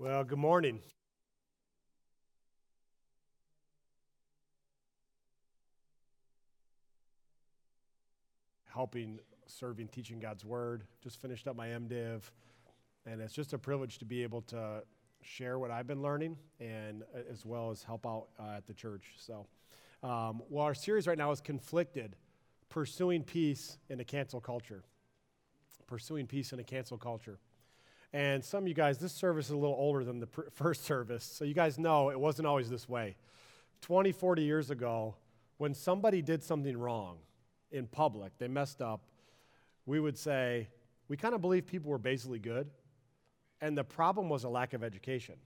Well, good morning. Helping, serving, teaching God's Word. Just finished up my MDiv, and it's just a privilege to be able to share what I've been learning and uh, as well as help out uh, at the church. So, um, well, our series right now is Conflicted Pursuing Peace in a Cancel Culture. Pursuing Peace in a Cancel Culture. And some of you guys, this service is a little older than the pr- first service, so you guys know it wasn't always this way. 20, 40 years ago, when somebody did something wrong in public, they messed up, we would say, we kind of believe people were basically good, and the problem was a lack of education.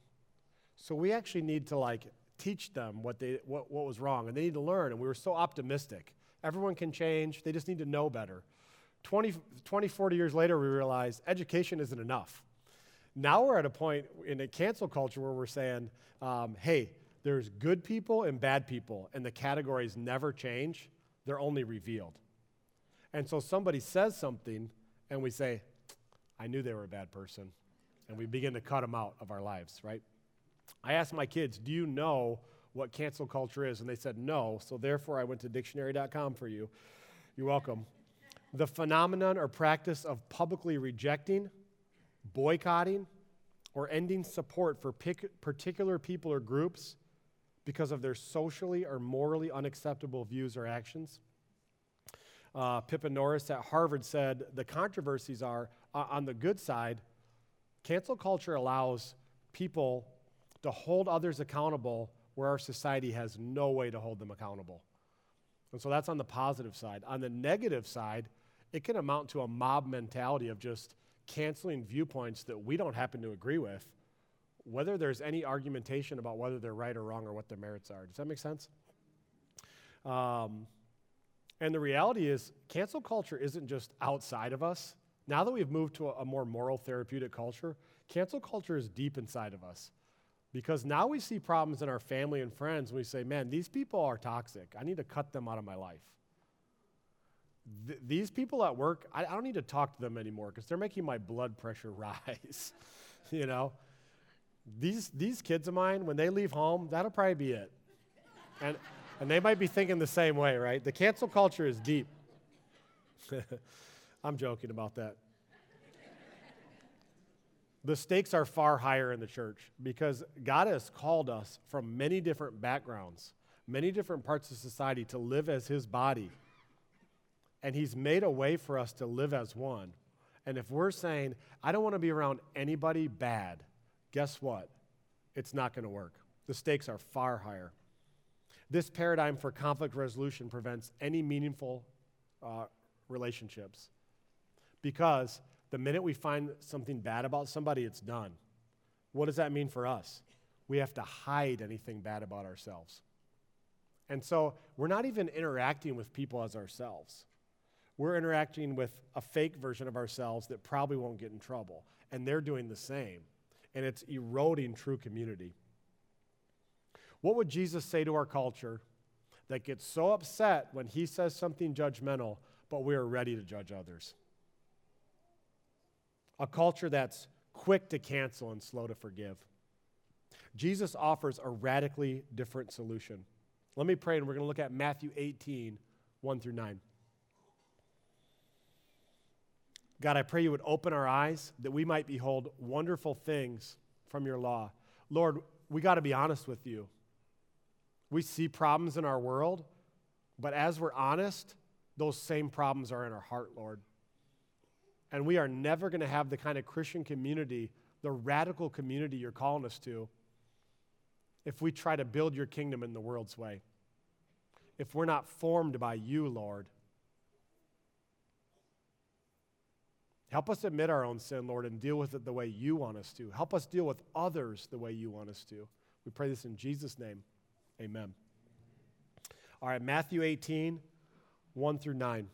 So we actually need to like teach them what, they, what, what was wrong, and they need to learn, and we were so optimistic. Everyone can change, they just need to know better. 20, 20 40 years later, we realized education isn't enough. Now we're at a point in a cancel culture where we're saying, um, hey, there's good people and bad people, and the categories never change, they're only revealed. And so somebody says something, and we say, I knew they were a bad person. And we begin to cut them out of our lives, right? I asked my kids, Do you know what cancel culture is? And they said, No. So therefore, I went to dictionary.com for you. You're welcome. The phenomenon or practice of publicly rejecting, boycotting, or ending support for particular people or groups because of their socially or morally unacceptable views or actions. Uh, Pippa Norris at Harvard said the controversies are uh, on the good side, cancel culture allows people to hold others accountable where our society has no way to hold them accountable. And so that's on the positive side. On the negative side, it can amount to a mob mentality of just canceling viewpoints that we don't happen to agree with, whether there's any argumentation about whether they're right or wrong or what their merits are. Does that make sense? Um, and the reality is, cancel culture isn't just outside of us. Now that we've moved to a, a more moral therapeutic culture, cancel culture is deep inside of us. Because now we see problems in our family and friends, and we say, man, these people are toxic. I need to cut them out of my life th- these people at work, I, I don't need to talk to them anymore because they're making my blood pressure rise. you know, these these kids of mine, when they leave home, that'll probably be it. And and they might be thinking the same way, right? The cancel culture is deep. I'm joking about that. the stakes are far higher in the church because God has called us from many different backgrounds, many different parts of society to live as His body and He's made a way for us to live as one. And if we're saying, I don't want to be around anybody bad, guess what? It's not going to work. The stakes are far higher. This paradigm for conflict resolution prevents any meaningful uh, relationships because the minute we find something bad about somebody, it's done. What does that mean for us? We have to hide anything bad about ourselves. And so we're not even interacting with people as ourselves we're interacting with a fake version of ourselves that probably won't get in trouble. And they're doing the same. And it's eroding true community. What would Jesus say to our culture that gets so upset when he says something judgmental, but we are ready to judge others? A culture that's quick to cancel and slow to forgive. Jesus offers a radically different solution. Let me pray, and we're going to look at Matthew 18, 1 through 9. God, I pray you would open our eyes that we might behold wonderful things from your law. Lord, we got to be honest with you. We see problems in our world, but as we're honest, those same problems are in our heart, Lord. And we are never going to have the kind of Christian community, the radical community you're calling us to, if we try to build your kingdom in the world's way. If we're not formed by you, Lord. Help us admit our own sin, Lord, and deal with it the way you want us to. Help us deal with others the way you want us to. We pray this in Jesus' name. Amen. All right, Matthew 18, 1 through 9.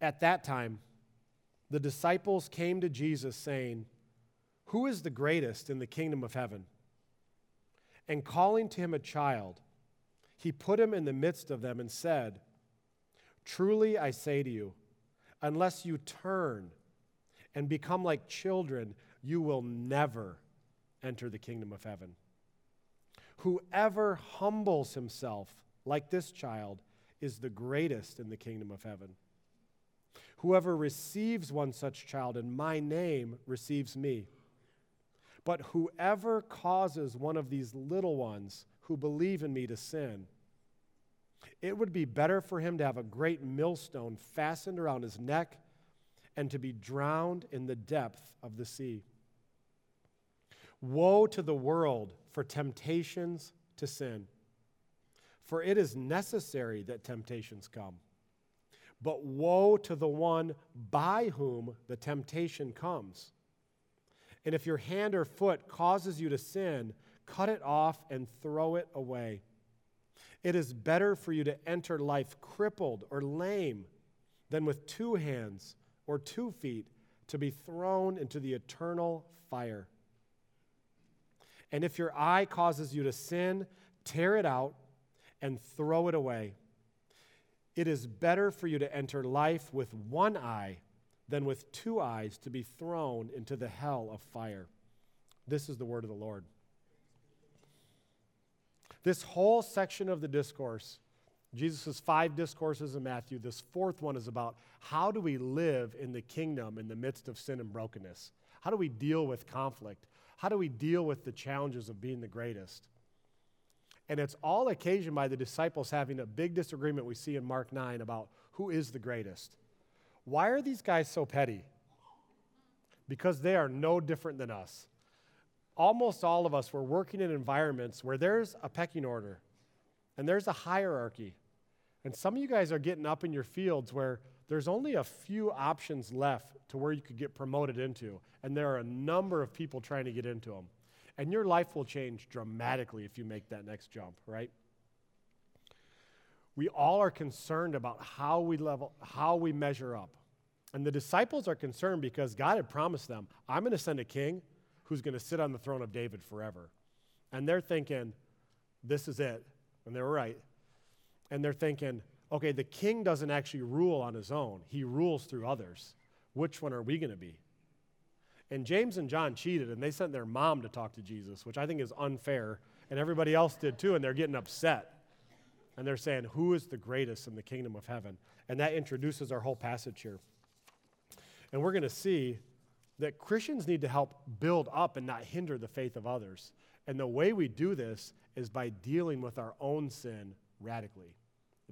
At that time, the disciples came to Jesus saying, Who is the greatest in the kingdom of heaven? And calling to him a child, he put him in the midst of them and said, Truly I say to you, unless you turn and become like children, you will never enter the kingdom of heaven. Whoever humbles himself like this child is the greatest in the kingdom of heaven. Whoever receives one such child in my name receives me. But whoever causes one of these little ones who believe in me to sin, it would be better for him to have a great millstone fastened around his neck and to be drowned in the depth of the sea. Woe to the world for temptations to sin, for it is necessary that temptations come. But woe to the one by whom the temptation comes. And if your hand or foot causes you to sin, cut it off and throw it away. It is better for you to enter life crippled or lame than with two hands or two feet to be thrown into the eternal fire. And if your eye causes you to sin, tear it out and throw it away. It is better for you to enter life with one eye than with two eyes to be thrown into the hell of fire. This is the word of the Lord. This whole section of the discourse, Jesus' five discourses in Matthew, this fourth one is about how do we live in the kingdom in the midst of sin and brokenness? How do we deal with conflict? How do we deal with the challenges of being the greatest? And it's all occasioned by the disciples having a big disagreement we see in Mark 9 about who is the greatest. Why are these guys so petty? Because they are no different than us. Almost all of us were working in environments where there's a pecking order and there's a hierarchy. And some of you guys are getting up in your fields where there's only a few options left to where you could get promoted into, and there are a number of people trying to get into them. And your life will change dramatically if you make that next jump, right? We all are concerned about how we level, how we measure up. And the disciples are concerned because God had promised them, I'm going to send a king who's going to sit on the throne of David forever. And they're thinking, this is it. And they're right. And they're thinking, okay, the king doesn't actually rule on his own, he rules through others. Which one are we going to be? And James and John cheated and they sent their mom to talk to Jesus, which I think is unfair. And everybody else did too, and they're getting upset. And they're saying, Who is the greatest in the kingdom of heaven? And that introduces our whole passage here. And we're going to see that Christians need to help build up and not hinder the faith of others. And the way we do this is by dealing with our own sin radically.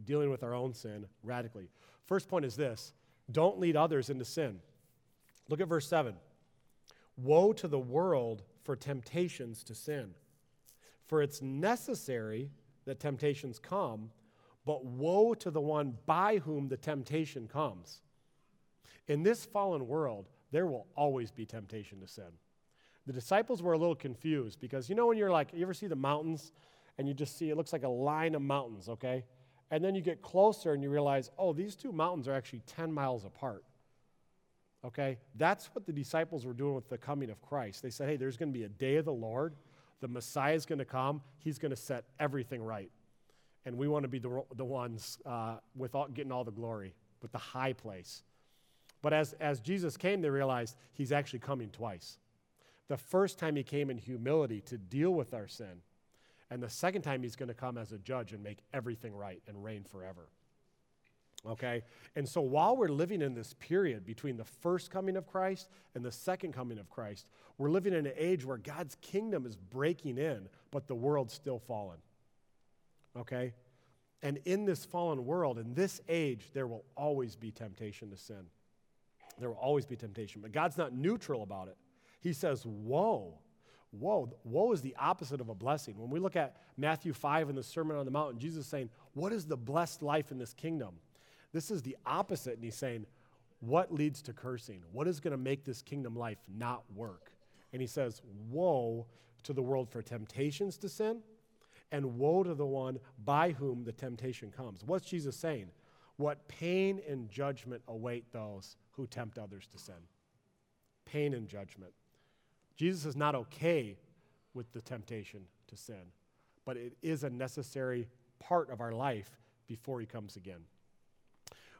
Dealing with our own sin radically. First point is this don't lead others into sin. Look at verse 7. Woe to the world for temptations to sin. For it's necessary that temptations come, but woe to the one by whom the temptation comes. In this fallen world, there will always be temptation to sin. The disciples were a little confused because you know when you're like, you ever see the mountains and you just see it looks like a line of mountains, okay? And then you get closer and you realize, oh, these two mountains are actually 10 miles apart. Okay? That's what the disciples were doing with the coming of Christ. They said, hey, there's going to be a day of the Lord. The Messiah is going to come. He's going to set everything right. And we want to be the, the ones uh, with getting all the glory, with the high place. But as, as Jesus came, they realized he's actually coming twice. The first time he came in humility to deal with our sin, and the second time he's going to come as a judge and make everything right and reign forever. Okay? And so while we're living in this period between the first coming of Christ and the second coming of Christ, we're living in an age where God's kingdom is breaking in, but the world's still fallen. Okay? And in this fallen world, in this age, there will always be temptation to sin. There will always be temptation. But God's not neutral about it. He says, Woe. Woe. Woe is the opposite of a blessing. When we look at Matthew 5 in the Sermon on the Mount, Jesus is saying, What is the blessed life in this kingdom? This is the opposite. And he's saying, what leads to cursing? What is going to make this kingdom life not work? And he says, Woe to the world for temptations to sin, and woe to the one by whom the temptation comes. What's Jesus saying? What pain and judgment await those who tempt others to sin? Pain and judgment. Jesus is not okay with the temptation to sin, but it is a necessary part of our life before he comes again.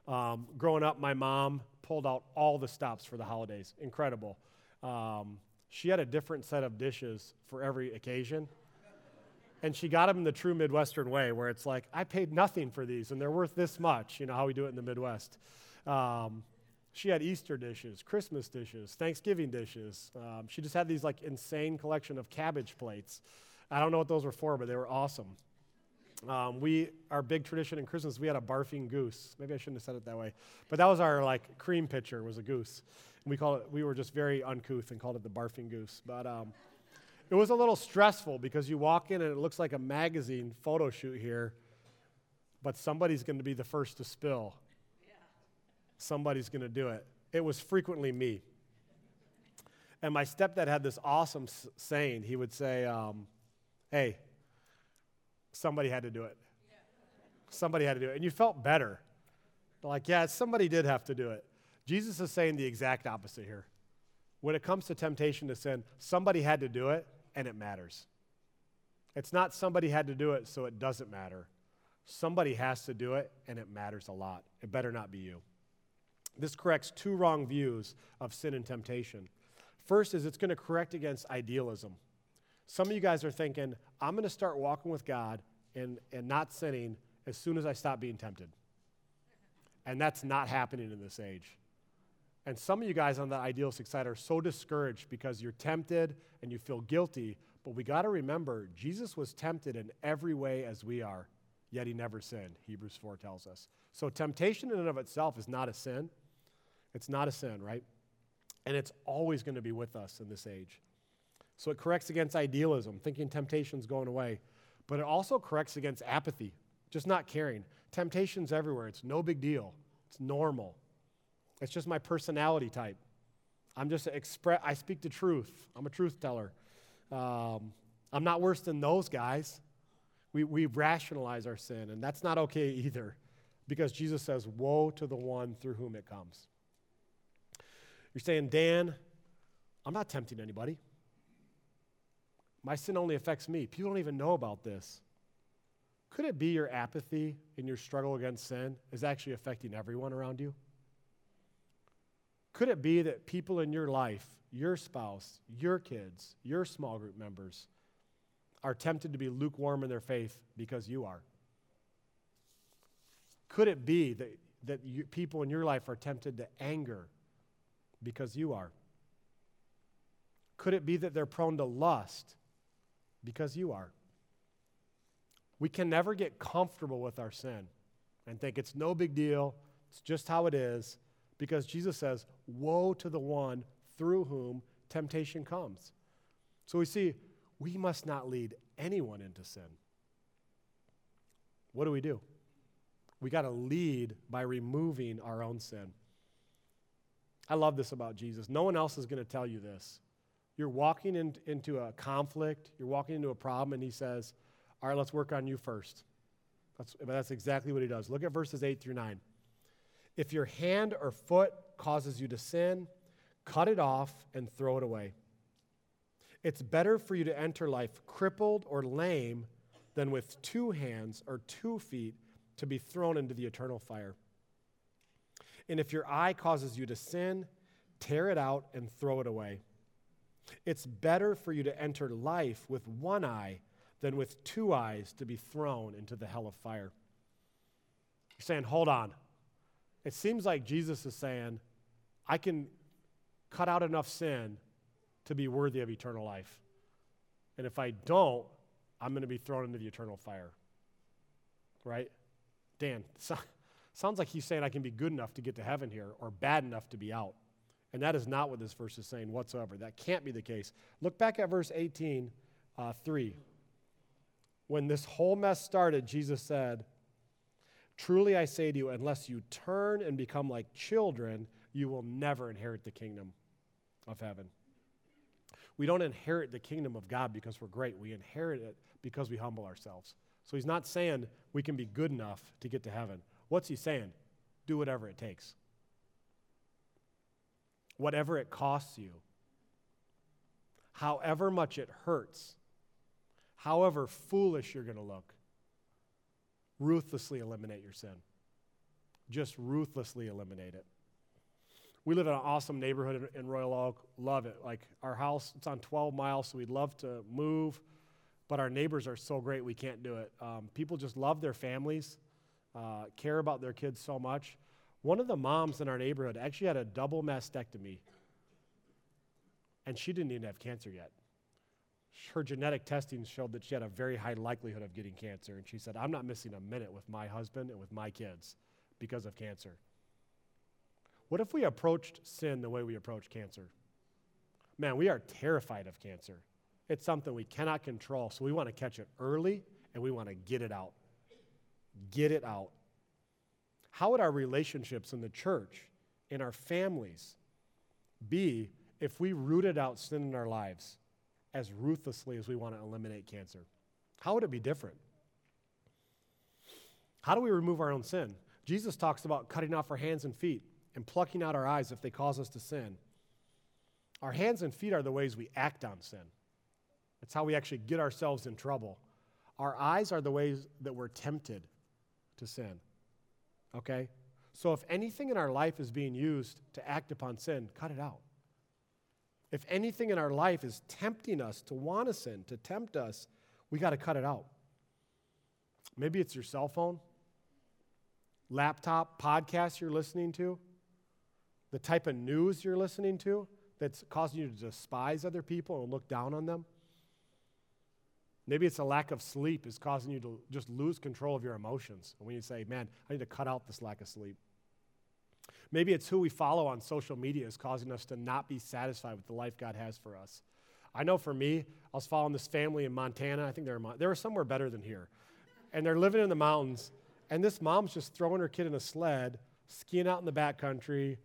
Um, growing up, my mom pulled out all the stops for the holidays. Incredible. Um, she had a different set of dishes for every occasion. And she got them in the true Midwestern way, where it's like, I paid nothing for these, and they're worth this much, you know, how we do it in the Midwest. Um, she had Easter dishes, Christmas dishes, Thanksgiving dishes. Um, she just had these like insane collection of cabbage plates. I don't know what those were for, but they were awesome. Um, we, our big tradition in Christmas, we had a barfing goose. Maybe I shouldn't have said it that way, but that was our like cream pitcher was a goose. And we called it. We were just very uncouth and called it the barfing goose. But um, it was a little stressful because you walk in and it looks like a magazine photo shoot here, but somebody's going to be the first to spill somebody's going to do it. It was frequently me. And my stepdad had this awesome s- saying. He would say, um, Hey, somebody had to do it. Somebody had to do it. And you felt better. Like, yeah, somebody did have to do it. Jesus is saying the exact opposite here. When it comes to temptation to sin, somebody had to do it, and it matters. It's not somebody had to do it, so it doesn't matter. Somebody has to do it, and it matters a lot. It better not be you. This corrects two wrong views of sin and temptation. First is it's going to correct against idealism. Some of you guys are thinking, I'm going to start walking with God and, and not sinning as soon as I stop being tempted. And that's not happening in this age. And some of you guys on the idealistic side are so discouraged because you're tempted and you feel guilty. But we got to remember, Jesus was tempted in every way as we are, yet he never sinned, Hebrews 4 tells us. So temptation in and of itself is not a sin. It's not a sin, right? And it's always going to be with us in this age. So it corrects against idealism, thinking temptation's going away. But it also corrects against apathy, just not caring. Temptation's everywhere. It's no big deal. It's normal. It's just my personality type. I'm just express. I speak the truth. I'm a truth teller. Um, I'm not worse than those guys. We, we rationalize our sin, and that's not okay either, because Jesus says, "Woe to the one through whom it comes." You're saying, Dan, I'm not tempting anybody. My sin only affects me. People don't even know about this. Could it be your apathy in your struggle against sin is actually affecting everyone around you? Could it be that people in your life, your spouse, your kids, your small group members, are tempted to be lukewarm in their faith because you are? Could it be that, that you, people in your life are tempted to anger because you are? Could it be that they're prone to lust because you are? We can never get comfortable with our sin and think it's no big deal, it's just how it is, because Jesus says, Woe to the one through whom temptation comes. So we see we must not lead anyone into sin. What do we do? We got to lead by removing our own sin. I love this about Jesus. No one else is going to tell you this. You're walking in, into a conflict, you're walking into a problem, and he says, All right, let's work on you first. That's, that's exactly what he does. Look at verses 8 through 9. If your hand or foot causes you to sin, cut it off and throw it away. It's better for you to enter life crippled or lame than with two hands or two feet to be thrown into the eternal fire. And if your eye causes you to sin, tear it out and throw it away. It's better for you to enter life with one eye than with two eyes to be thrown into the hell of fire. You're saying, hold on. It seems like Jesus is saying, I can cut out enough sin to be worthy of eternal life. And if I don't, I'm going to be thrown into the eternal fire. Right? Dan, so, sounds like he's saying I can be good enough to get to heaven here or bad enough to be out. And that is not what this verse is saying whatsoever. That can't be the case. Look back at verse 18, uh, 3. When this whole mess started, Jesus said, Truly I say to you, unless you turn and become like children, you will never inherit the kingdom of heaven. We don't inherit the kingdom of God because we're great. We inherit it because we humble ourselves. So he's not saying we can be good enough to get to heaven. What's he saying? Do whatever it takes. Whatever it costs you. However much it hurts. However foolish you're going to look. Ruthlessly eliminate your sin. Just ruthlessly eliminate it. We live in an awesome neighborhood in, Royal Oak. Love it. Like our house, it's on 12 miles, so we'd love to move, but our neighbors are so great we can't do it. Um, people just love their families, uh, care about their kids so much. One of the moms in our neighborhood actually had a double mastectomy, and she didn't even have cancer yet. Her genetic testing showed that she had a very high likelihood of getting cancer, and she said, I'm not missing a minute with my husband and with my kids because of cancer. What if we approached sin the way we approach cancer? Man, we are terrified of cancer. It's something we cannot control, so we want to catch it early and we want to get it out. Get it out. How would our relationships in the church, in our families, be if we rooted out sin in our lives as ruthlessly as we want to eliminate cancer? How would it be different? How do we remove our own sin? Jesus talks about cutting off our hands and feet and plucking out our eyes if they cause us to sin. Our hands and feet are the ways we act on sin. It's how we actually get ourselves in trouble. Our eyes are the ways that we're tempted to sin. Okay? So if anything in our life is being used to act upon sin, cut it out. If anything in our life is tempting us to want to sin, to tempt us, we got to cut it out. Maybe it's your cell phone, laptop, podcast you're listening to the type of news you're listening to that's causing you to despise other people and look down on them. Maybe it's a lack of sleep is causing you to just lose control of your emotions. And when you say, man, I need to cut out this lack of sleep. Maybe it's who we follow on social media is causing us to not be satisfied with the life God has for us. I know for me, I was following this family in Montana. I think they're, they were somewhere better than here. And they're living in the mountains. And this mom's just throwing her kid in a sled, skiing out in the backcountry,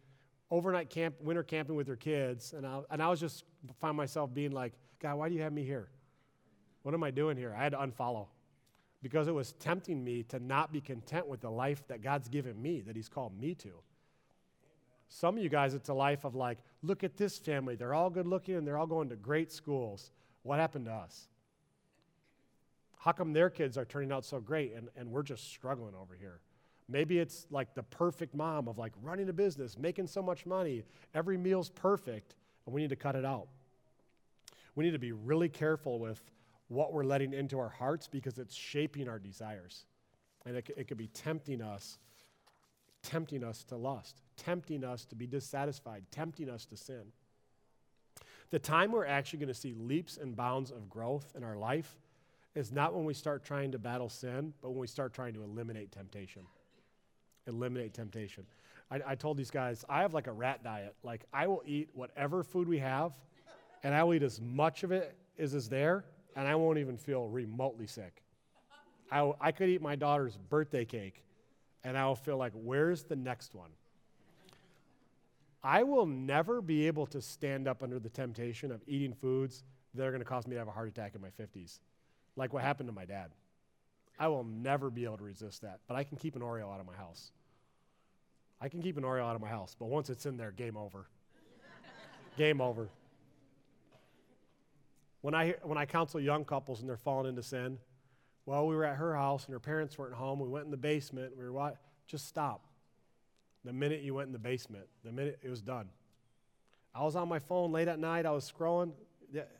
overnight camp, winter camping with her kids, and I, and I was just find myself being like, God, why do you have me here? What am I doing here? I had to unfollow because it was tempting me to not be content with the life that God's given me, that He's called me to. Some of you guys, it's a life of like, look at this family. They're all good looking and they're all going to great schools. What happened to us? How come their kids are turning out so great and, and we're just struggling over here? Maybe it's like the perfect mom of like running a business, making so much money, every meal's perfect, and we need to cut it out. We need to be really careful with what we're letting into our hearts because it's shaping our desires. And it, it could be tempting us, tempting us to lust, tempting us to be dissatisfied, tempting us to sin. The time we're actually going to see leaps and bounds of growth in our life is not when we start trying to battle sin, but when we start trying to eliminate temptation eliminate temptation. I, I told these guys, I have like a rat diet. Like, I will eat whatever food we have, and I will eat as much of it as is there, and I won't even feel remotely sick. I, I could eat my daughter's birthday cake, and I will feel like, where's the next one? I will never be able to stand up under the temptation of eating foods that are going to cause me to have a heart attack in my 50s, like what happened to my dad. I will never be able to resist that, but I can keep an Oreo out of my house. I can keep an Oreo out of my house, but once it's in there, game over. game over. When I, when I counsel young couples and they're falling into sin, well, we were at her house and her parents weren't home. We went in the basement. We were what? Just stop. The minute you went in the basement, the minute it was done. I was on my phone late at night. I was scrolling. Get,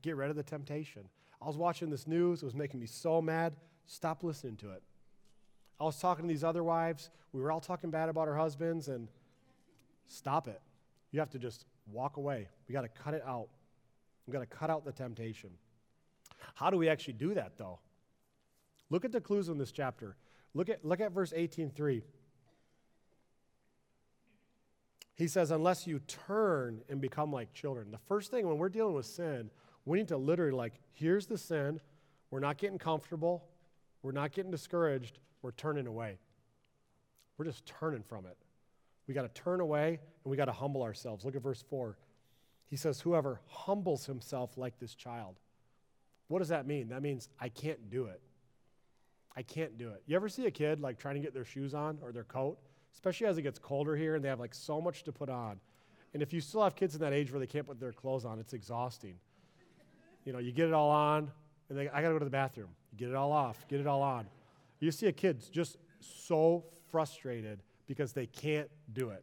get rid of the temptation. I was watching this news. It was making me so mad. Stop listening to it. I was talking to these other wives. We were all talking bad about our husbands, and stop it. You have to just walk away. We got to cut it out. We got to cut out the temptation. How do we actually do that, though? Look at the clues in this chapter. Look at, look at verse 18.3. He says, unless you turn and become like children. The first thing when we're dealing with sin, we need to literally, like, here's the sin. We're not getting comfortable. We're not getting discouraged. We're turning away. We're just turning from it. We got to turn away and we got to humble ourselves. Look at verse 4. He says, Whoever humbles himself like this child. What does that mean? That means I can't do it. I can't do it. You ever see a kid like trying to get their shoes on or their coat, especially as it gets colder here and they have like so much to put on. And if you still have kids in that age where they can't put their clothes on, it's exhausting. You know, you get it all on, and they, I got to go to the bathroom. Get it all off, get it all on. You see a kid just so frustrated because they can't do it.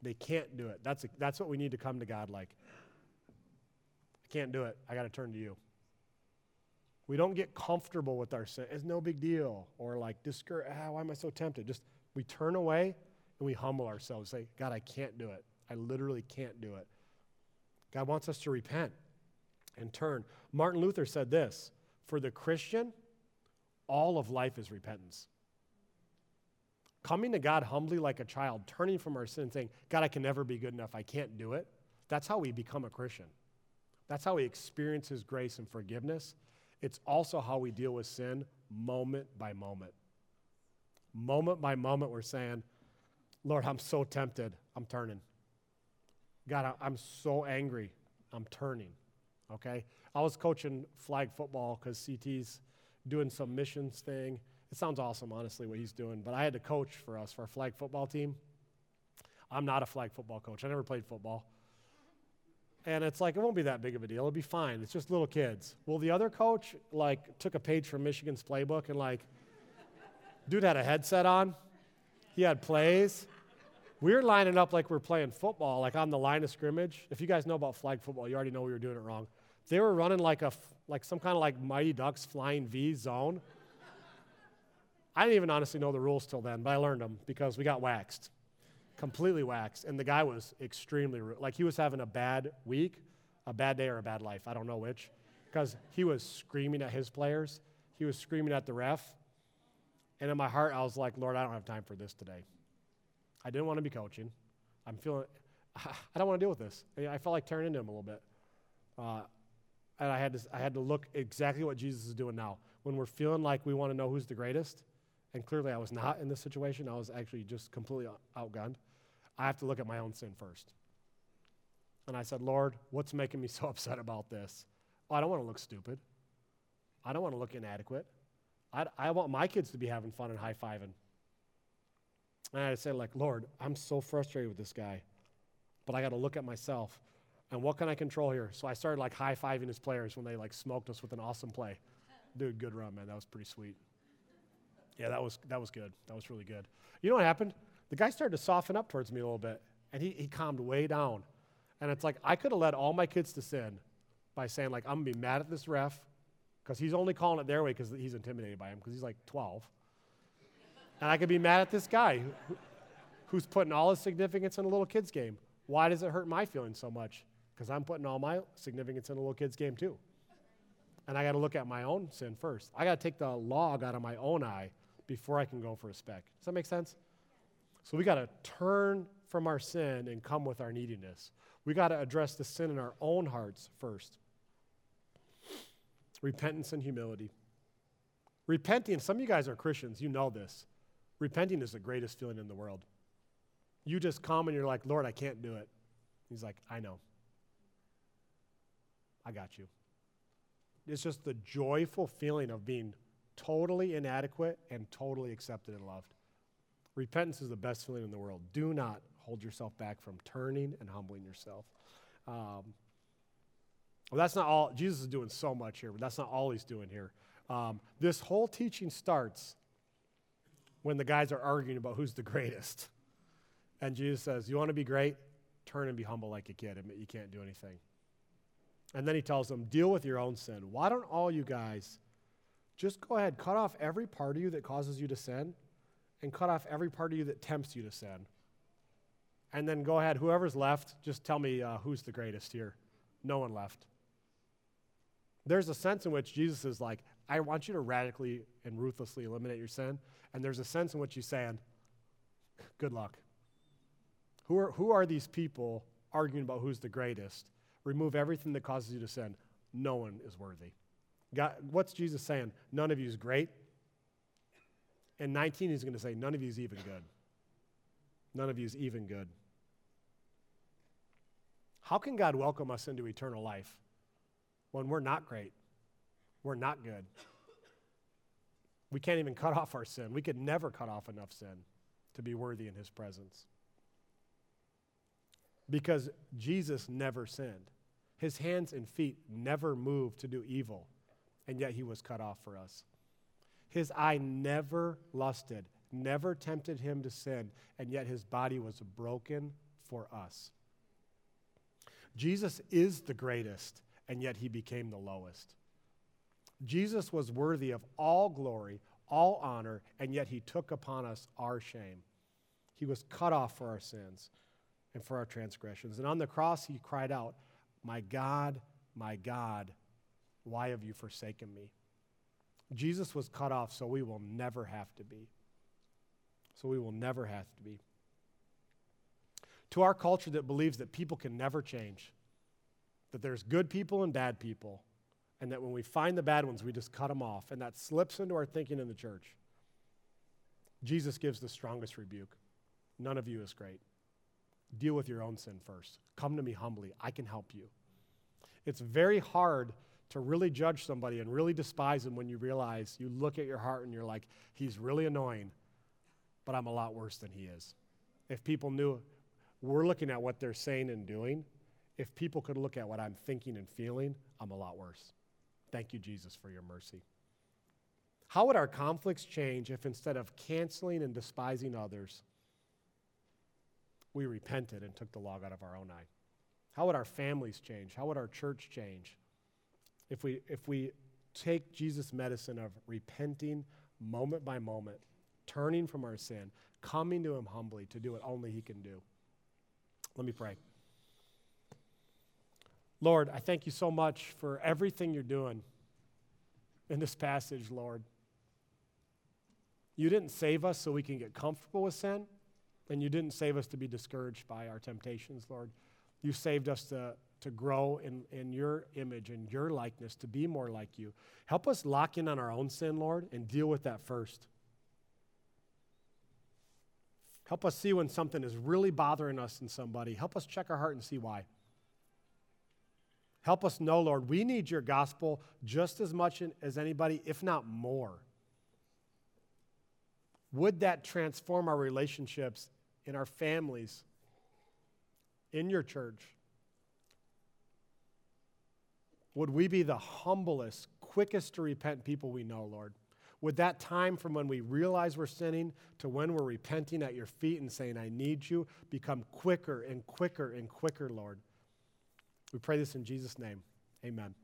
They can't do it. That's, a, that's what we need to come to God like. I can't do it. I got to turn to you. We don't get comfortable with our sin. It's no big deal. Or like, ah, why am I so tempted? Just we turn away and we humble ourselves. Say, God, I can't do it. I literally can't do it. God wants us to repent and turn. Martin Luther said this For the Christian, all of life is repentance. Coming to God humbly like a child, turning from our sin, saying, God, I can never be good enough. I can't do it. That's how we become a Christian. That's how we experience His grace and forgiveness. It's also how we deal with sin moment by moment. Moment by moment, we're saying, Lord, I'm so tempted. I'm turning. God, I'm so angry. I'm turning. Okay? I was coaching flag football because CT's doing some missions thing. It sounds awesome, honestly, what he's doing. But I had to coach for us, for our flag football team. I'm not a flag football coach. I never played football. And it's like, it won't be that big of a deal. It'll be fine. It's just little kids. Well, the other coach, like, took a page from Michigan's playbook and, like, dude had a headset on. He had plays. We were lining up like we are playing football, like on the line of scrimmage. If you guys know about flag football, you already know we were doing it wrong. They were running like a like some kind of like Mighty Ducks flying V zone. I didn't even honestly know the rules till then, but I learned them because we got waxed, completely waxed. And the guy was extremely rude. Like he was having a bad week, a bad day, or a bad life. I don't know which, because he was screaming at his players. He was screaming at the ref. And in my heart, I was like, Lord, I don't have time for this today. I didn't want to be coaching. I'm feeling, I don't want to deal with this. I felt like tearing into him a little bit. Uh, and I had, to, I had to look exactly what Jesus is doing now. When we're feeling like we want to know who's the greatest, and clearly I was not in this situation, I was actually just completely outgunned. I have to look at my own sin first. And I said, Lord, what's making me so upset about this? I don't want to look stupid. I don't want to look inadequate. I, I want my kids to be having fun and high fiving. And I said, like, Lord, I'm so frustrated with this guy, but I got to look at myself. And what can I control here? So I started like high fiving his players when they like smoked us with an awesome play. Dude, good run, man. That was pretty sweet. Yeah, that was that was good. That was really good. You know what happened? The guy started to soften up towards me a little bit, and he, he calmed way down. And it's like I could have led all my kids to sin by saying like I'm gonna be mad at this ref because he's only calling it their way because he's intimidated by him because he's like 12. And I could be mad at this guy who, who's putting all his significance in a little kid's game. Why does it hurt my feelings so much? Because I'm putting all my significance in a little kid's game too. And I got to look at my own sin first. I got to take the log out of my own eye before I can go for a speck. Does that make sense? So we got to turn from our sin and come with our neediness. We got to address the sin in our own hearts first. Repentance and humility. Repenting, some of you guys are Christians, you know this. Repenting is the greatest feeling in the world. You just come and you're like, Lord, I can't do it. He's like, I know. I got you. It's just the joyful feeling of being totally inadequate and totally accepted and loved. Repentance is the best feeling in the world. Do not hold yourself back from turning and humbling yourself. Um, well, that's not all. Jesus is doing so much here, but that's not all he's doing here. Um, this whole teaching starts when the guys are arguing about who's the greatest. And Jesus says, You want to be great? Turn and be humble like a kid. Admit you can't do anything. And then he tells them, Deal with your own sin. Why don't all you guys just go ahead, cut off every part of you that causes you to sin, and cut off every part of you that tempts you to sin? And then go ahead, whoever's left, just tell me uh, who's the greatest here. No one left. There's a sense in which Jesus is like, I want you to radically and ruthlessly eliminate your sin. And there's a sense in which he's saying, good luck. Who are, who are these people arguing about who's the greatest? Remove everything that causes you to sin. No one is worthy. God, what's Jesus saying? None of you is great. In 19, he's going to say, none of you is even good. None of you is even good. How can God welcome us into eternal life when we're not great? We're not good. We can't even cut off our sin. We could never cut off enough sin to be worthy in his presence. Because Jesus never sinned. His hands and feet never moved to do evil, and yet he was cut off for us. His eye never lusted, never tempted him to sin, and yet his body was broken for us. Jesus is the greatest, and yet he became the lowest. Jesus was worthy of all glory, all honor, and yet he took upon us our shame. He was cut off for our sins and for our transgressions. And on the cross, he cried out, My God, my God, why have you forsaken me? Jesus was cut off so we will never have to be. So we will never have to be. To our culture that believes that people can never change, that there's good people and bad people, and that when we find the bad ones, we just cut them off, and that slips into our thinking in the church. Jesus gives the strongest rebuke. None of you is great. Deal with your own sin first. Come to me humbly. I can help you. It's very hard to really judge somebody and really despise them when you realize you look at your heart and you're like, he's really annoying, but I'm a lot worse than he is. If people knew we're looking at what they're saying and doing, if people could look at what I'm thinking and feeling, I'm a lot worse. Thank you, Jesus, for your mercy. How would our conflicts change if instead of canceling and despising others, we repented and took the log out of our own eye? How would our families change? How would our church change if we, if we take Jesus' medicine of repenting moment by moment, turning from our sin, coming to Him humbly to do what only He can do? Let me pray. Lord, I thank you so much for everything you're doing in this passage, Lord. You didn't save us so we can get comfortable with sin, and you didn't save us to be discouraged by our temptations, Lord. You saved us to, to grow in, in your image and your likeness, to be more like you. Help us lock in on our own sin, Lord, and deal with that first. Help us see when something is really bothering us in somebody. Help us check our heart and see why. Help us know, Lord, we need your gospel just as much as anybody, if not more. Would that transform our relationships in our families, in your church? Would we be the humblest, quickest to repent people we know, Lord? Would that time from when we realize we're sinning to when we're repenting at your feet and saying, I need you, become quicker and quicker and quicker, Lord? We pray this in Jesus' name. Amen.